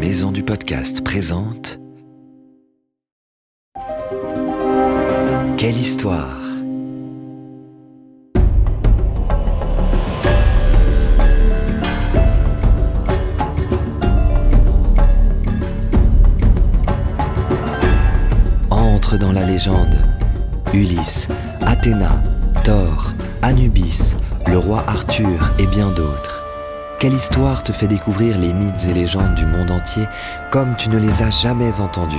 Maison du Podcast présente Quelle histoire Entre dans la légende. Ulysse, Athéna, Thor, Anubis, le roi Arthur et bien d'autres. Quelle histoire te fait découvrir les mythes et légendes du monde entier comme tu ne les as jamais entendus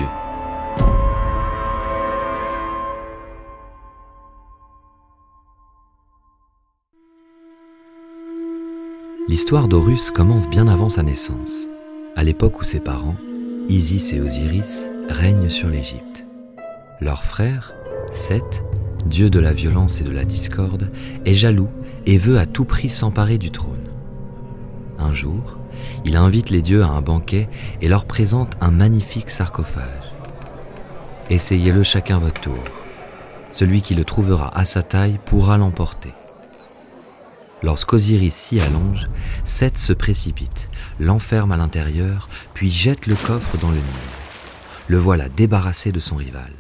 L'histoire d'Horus commence bien avant sa naissance, à l'époque où ses parents, Isis et Osiris, règnent sur l'Égypte. Leur frère, Seth, dieu de la violence et de la discorde, est jaloux et veut à tout prix s'emparer du trône. Un jour, il invite les dieux à un banquet et leur présente un magnifique sarcophage. Essayez-le chacun votre tour. Celui qui le trouvera à sa taille pourra l'emporter. Lorsqu'Osiris s'y allonge, Seth se précipite, l'enferme à l'intérieur, puis jette le coffre dans le Nil. Le voilà débarrassé de son rival.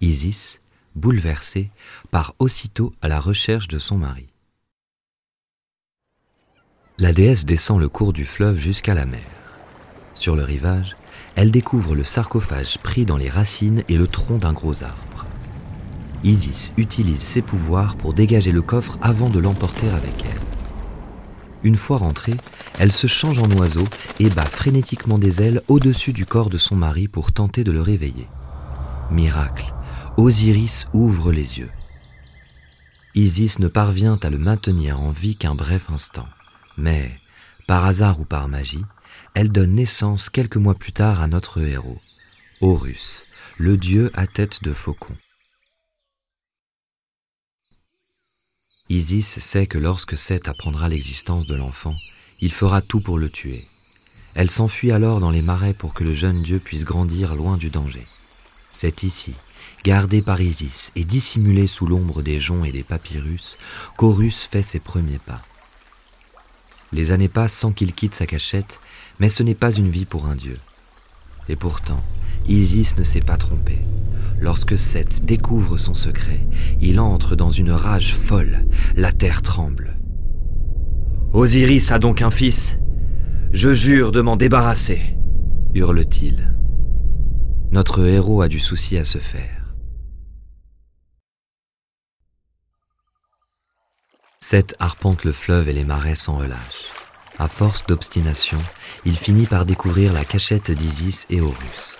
Isis, bouleversée, part aussitôt à la recherche de son mari. La déesse descend le cours du fleuve jusqu'à la mer. Sur le rivage, elle découvre le sarcophage pris dans les racines et le tronc d'un gros arbre. Isis utilise ses pouvoirs pour dégager le coffre avant de l'emporter avec elle. Une fois rentrée, elle se change en oiseau et bat frénétiquement des ailes au-dessus du corps de son mari pour tenter de le réveiller. Miracle, Osiris ouvre les yeux. Isis ne parvient à le maintenir en vie qu'un bref instant, mais, par hasard ou par magie, elle donne naissance quelques mois plus tard à notre héros, Horus, le dieu à tête de faucon. Isis sait que lorsque Seth apprendra l'existence de l'enfant, il fera tout pour le tuer. Elle s'enfuit alors dans les marais pour que le jeune dieu puisse grandir loin du danger. C'est ici, gardé par Isis et dissimulé sous l'ombre des joncs et des papyrus, qu'Horus fait ses premiers pas. Les années passent sans qu'il quitte sa cachette, mais ce n'est pas une vie pour un dieu. Et pourtant, Isis ne s'est pas trompée. Lorsque Seth découvre son secret, il entre dans une rage folle. La terre tremble. Osiris a donc un fils Je jure de m'en débarrasser, hurle-t-il. Notre héros a du souci à se faire. Seth arpente le fleuve et les marais sans relâche. À force d'obstination, il finit par découvrir la cachette d'Isis et Horus.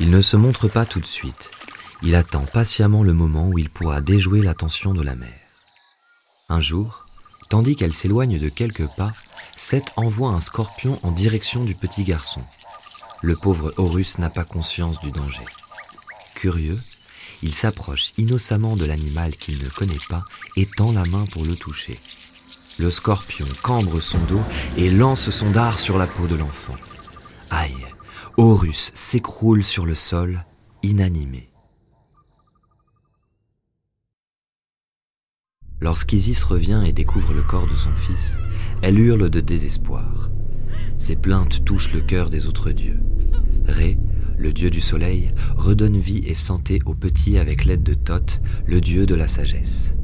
Il ne se montre pas tout de suite, il attend patiemment le moment où il pourra déjouer l'attention de la mère. Un jour, tandis qu'elle s'éloigne de quelques pas, Seth envoie un scorpion en direction du petit garçon. Le pauvre Horus n'a pas conscience du danger. Curieux, il s'approche innocemment de l'animal qu'il ne connaît pas et tend la main pour le toucher. Le scorpion cambre son dos et lance son dard sur la peau de l'enfant. Aïe, Horus s'écroule sur le sol, inanimé. Lorsqu'Isis revient et découvre le corps de son fils, elle hurle de désespoir. Ses plaintes touchent le cœur des autres dieux. Ré, le dieu du soleil, redonne vie et santé au petit avec l'aide de Thoth, le dieu de la sagesse.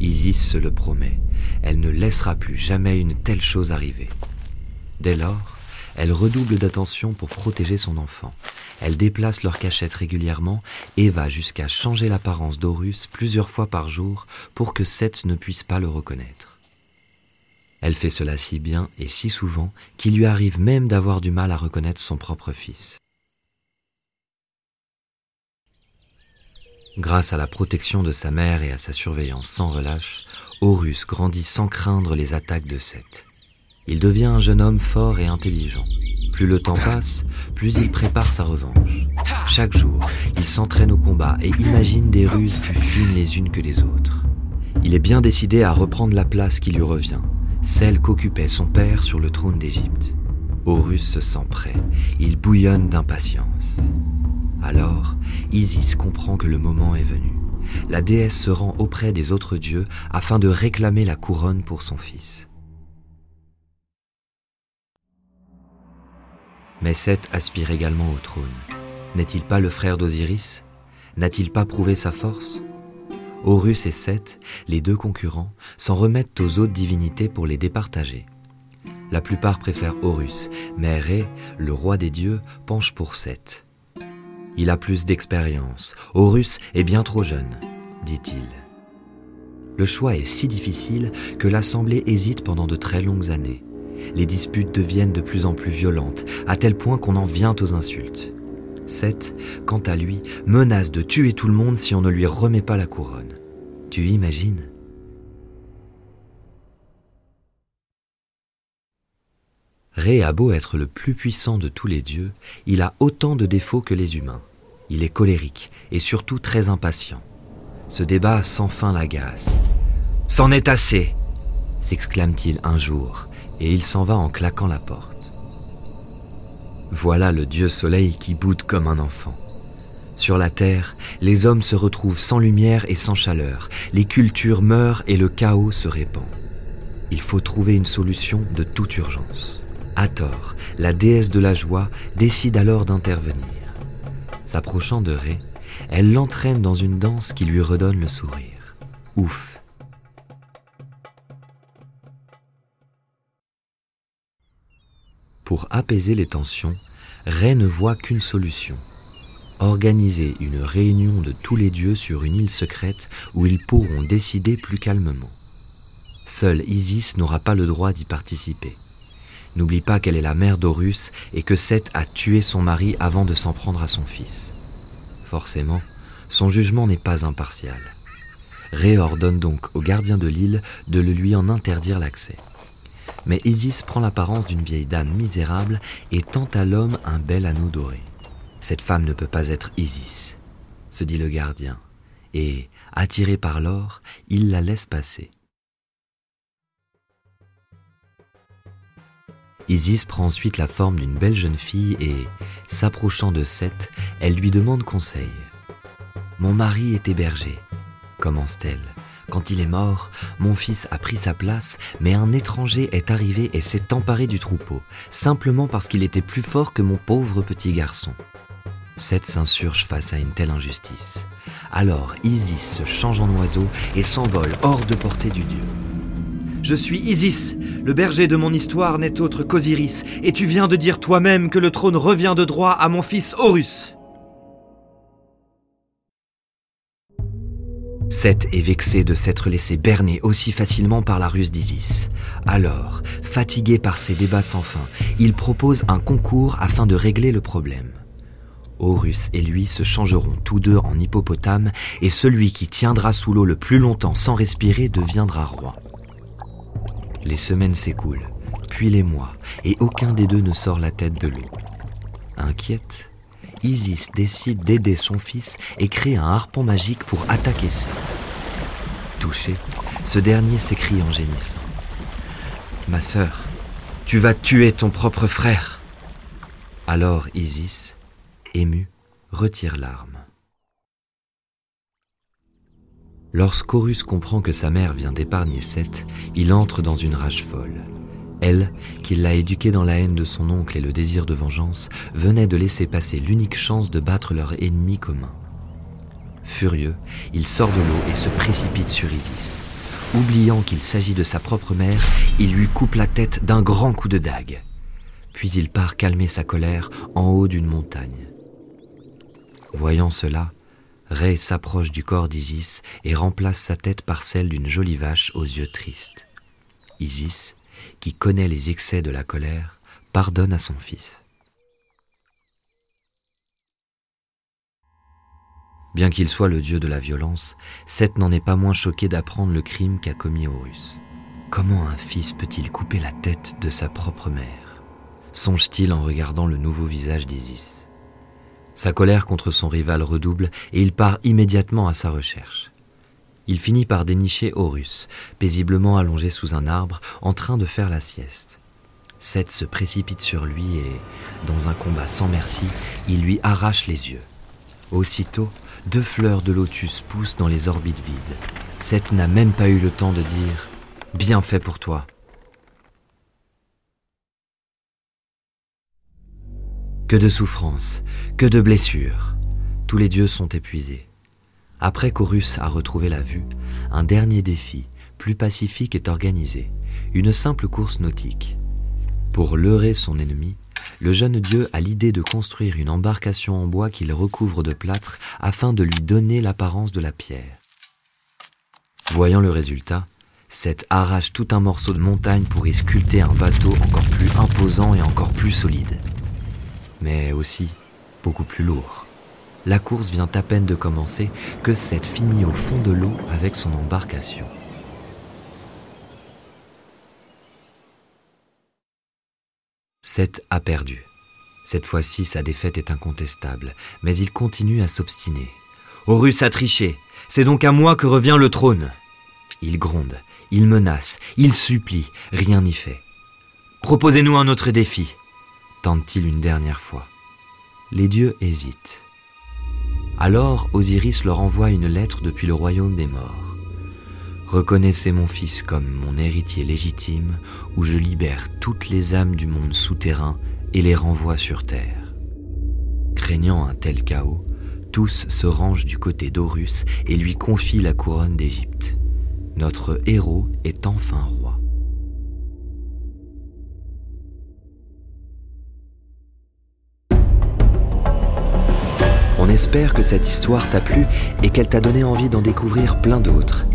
Isis se le promet, elle ne laissera plus jamais une telle chose arriver. Dès lors, elle redouble d'attention pour protéger son enfant. Elle déplace leur cachette régulièrement et va jusqu'à changer l'apparence d'Horus plusieurs fois par jour pour que Seth ne puisse pas le reconnaître. Elle fait cela si bien et si souvent qu'il lui arrive même d'avoir du mal à reconnaître son propre fils. Grâce à la protection de sa mère et à sa surveillance sans relâche, Horus grandit sans craindre les attaques de Seth. Il devient un jeune homme fort et intelligent. Plus le temps passe, plus il prépare sa revanche. Chaque jour, il s'entraîne au combat et imagine des ruses plus fines les unes que les autres. Il est bien décidé à reprendre la place qui lui revient, celle qu'occupait son père sur le trône d'Égypte. Horus se sent prêt, il bouillonne d'impatience. Alors, Isis comprend que le moment est venu. La déesse se rend auprès des autres dieux afin de réclamer la couronne pour son fils. Mais Seth aspire également au trône. N'est-il pas le frère d'Osiris? N'a-t-il pas prouvé sa force? Horus et Seth, les deux concurrents, s'en remettent aux autres divinités pour les départager. La plupart préfèrent Horus, mais Ré, le roi des dieux, penche pour Seth. Il a plus d'expérience. Horus est bien trop jeune, dit-il. Le choix est si difficile que l'Assemblée hésite pendant de très longues années. Les disputes deviennent de plus en plus violentes, à tel point qu'on en vient aux insultes. Seth, quant à lui, menace de tuer tout le monde si on ne lui remet pas la couronne. Tu imagines? Ré a beau être le plus puissant de tous les dieux, il a autant de défauts que les humains. Il est colérique et surtout très impatient. Ce débat sans fin l'agace. C'en est assez s'exclame-t-il un jour, et il s'en va en claquant la porte. Voilà le dieu soleil qui boude comme un enfant. Sur la terre, les hommes se retrouvent sans lumière et sans chaleur, les cultures meurent et le chaos se répand. Il faut trouver une solution de toute urgence. Hathor, la déesse de la joie, décide alors d'intervenir. S'approchant de Ré, elle l'entraîne dans une danse qui lui redonne le sourire. Ouf Pour apaiser les tensions, Ré ne voit qu'une solution. Organiser une réunion de tous les dieux sur une île secrète où ils pourront décider plus calmement. Seul Isis n'aura pas le droit d'y participer. N'oublie pas qu'elle est la mère d'Horus et que Seth a tué son mari avant de s'en prendre à son fils. Forcément, son jugement n'est pas impartial. Ré ordonne donc au gardien de l'île de le lui en interdire l'accès. Mais Isis prend l'apparence d'une vieille dame misérable et tend à l'homme un bel anneau doré. Cette femme ne peut pas être Isis, se dit le gardien, et, attiré par l'or, il la laisse passer. Isis prend ensuite la forme d'une belle jeune fille et, s'approchant de Seth, elle lui demande conseil. Mon mari était berger, commence-t-elle. Quand il est mort, mon fils a pris sa place, mais un étranger est arrivé et s'est emparé du troupeau, simplement parce qu'il était plus fort que mon pauvre petit garçon. Seth s'insurge face à une telle injustice. Alors Isis se change en oiseau et s'envole hors de portée du dieu. Je suis Isis, le berger de mon histoire n'est autre qu'Osiris, et tu viens de dire toi-même que le trône revient de droit à mon fils Horus. Seth est vexé de s'être laissé berner aussi facilement par la ruse d'Isis. Alors, fatigué par ces débats sans fin, il propose un concours afin de régler le problème. Horus et lui se changeront tous deux en hippopotame et celui qui tiendra sous l'eau le plus longtemps sans respirer deviendra roi. Les semaines s'écoulent, puis les mois, et aucun des deux ne sort la tête de l'eau. Inquiète, Isis décide d'aider son fils et crée un harpon magique pour attaquer Seth. Touché, ce dernier s'écrie en gémissant. Ma sœur, tu vas tuer ton propre frère. Alors Isis, ému, retire l'arme. Lorsqu'Horus comprend que sa mère vient d'épargner Seth, il entre dans une rage folle. Elle, qui l'a éduqué dans la haine de son oncle et le désir de vengeance, venait de laisser passer l'unique chance de battre leur ennemi commun. Furieux, il sort de l'eau et se précipite sur Isis. Oubliant qu'il s'agit de sa propre mère, il lui coupe la tête d'un grand coup de dague. Puis il part calmer sa colère en haut d'une montagne. Voyant cela, Ré s'approche du corps d'Isis et remplace sa tête par celle d'une jolie vache aux yeux tristes. Isis, qui connaît les excès de la colère, pardonne à son fils. Bien qu'il soit le dieu de la violence, Seth n'en est pas moins choqué d'apprendre le crime qu'a commis Horus. Comment un fils peut-il couper la tête de sa propre mère? Songe-t-il en regardant le nouveau visage d'Isis? Sa colère contre son rival redouble et il part immédiatement à sa recherche. Il finit par dénicher Horus, paisiblement allongé sous un arbre, en train de faire la sieste. Seth se précipite sur lui et, dans un combat sans merci, il lui arrache les yeux. Aussitôt, deux fleurs de lotus poussent dans les orbites vides. Seth n'a même pas eu le temps de dire ⁇ Bien fait pour toi ⁇ Que de souffrances, que de blessures. Tous les dieux sont épuisés. Après qu'Horus a retrouvé la vue, un dernier défi, plus pacifique, est organisé. Une simple course nautique. Pour leurrer son ennemi, le jeune dieu a l'idée de construire une embarcation en bois qu'il recouvre de plâtre afin de lui donner l'apparence de la pierre. Voyant le résultat, Seth arrache tout un morceau de montagne pour y sculpter un bateau encore plus imposant et encore plus solide. Mais aussi beaucoup plus lourd. La course vient à peine de commencer que Seth finit au fond de l'eau avec son embarcation. Seth a perdu. Cette fois-ci, sa défaite est incontestable, mais il continue à s'obstiner. Horus a triché. C'est donc à moi que revient le trône. Il gronde, il menace, il supplie, rien n'y fait. Proposez-nous un autre défi, tente-t-il une dernière fois? Les dieux hésitent. Alors Osiris leur envoie une lettre depuis le royaume des morts. Reconnaissez mon fils comme mon héritier légitime, où je libère toutes les âmes du monde souterrain et les renvoie sur terre. Craignant un tel chaos, tous se rangent du côté d'Horus et lui confient la couronne d'Égypte. Notre héros est enfin roi. Espère que cette histoire t'a plu et qu'elle t'a donné envie d'en découvrir plein d'autres.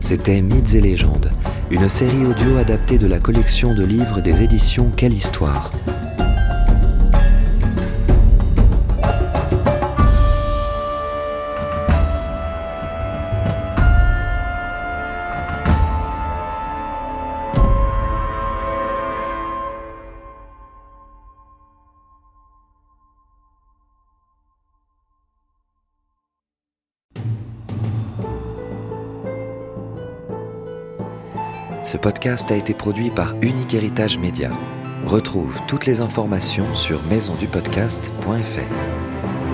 C'était Mythes et légendes, une série audio adaptée de la collection de livres des éditions Quelle Histoire. Ce podcast a été produit par Unique Héritage Média. Retrouve toutes les informations sur maisondupodcast.fr.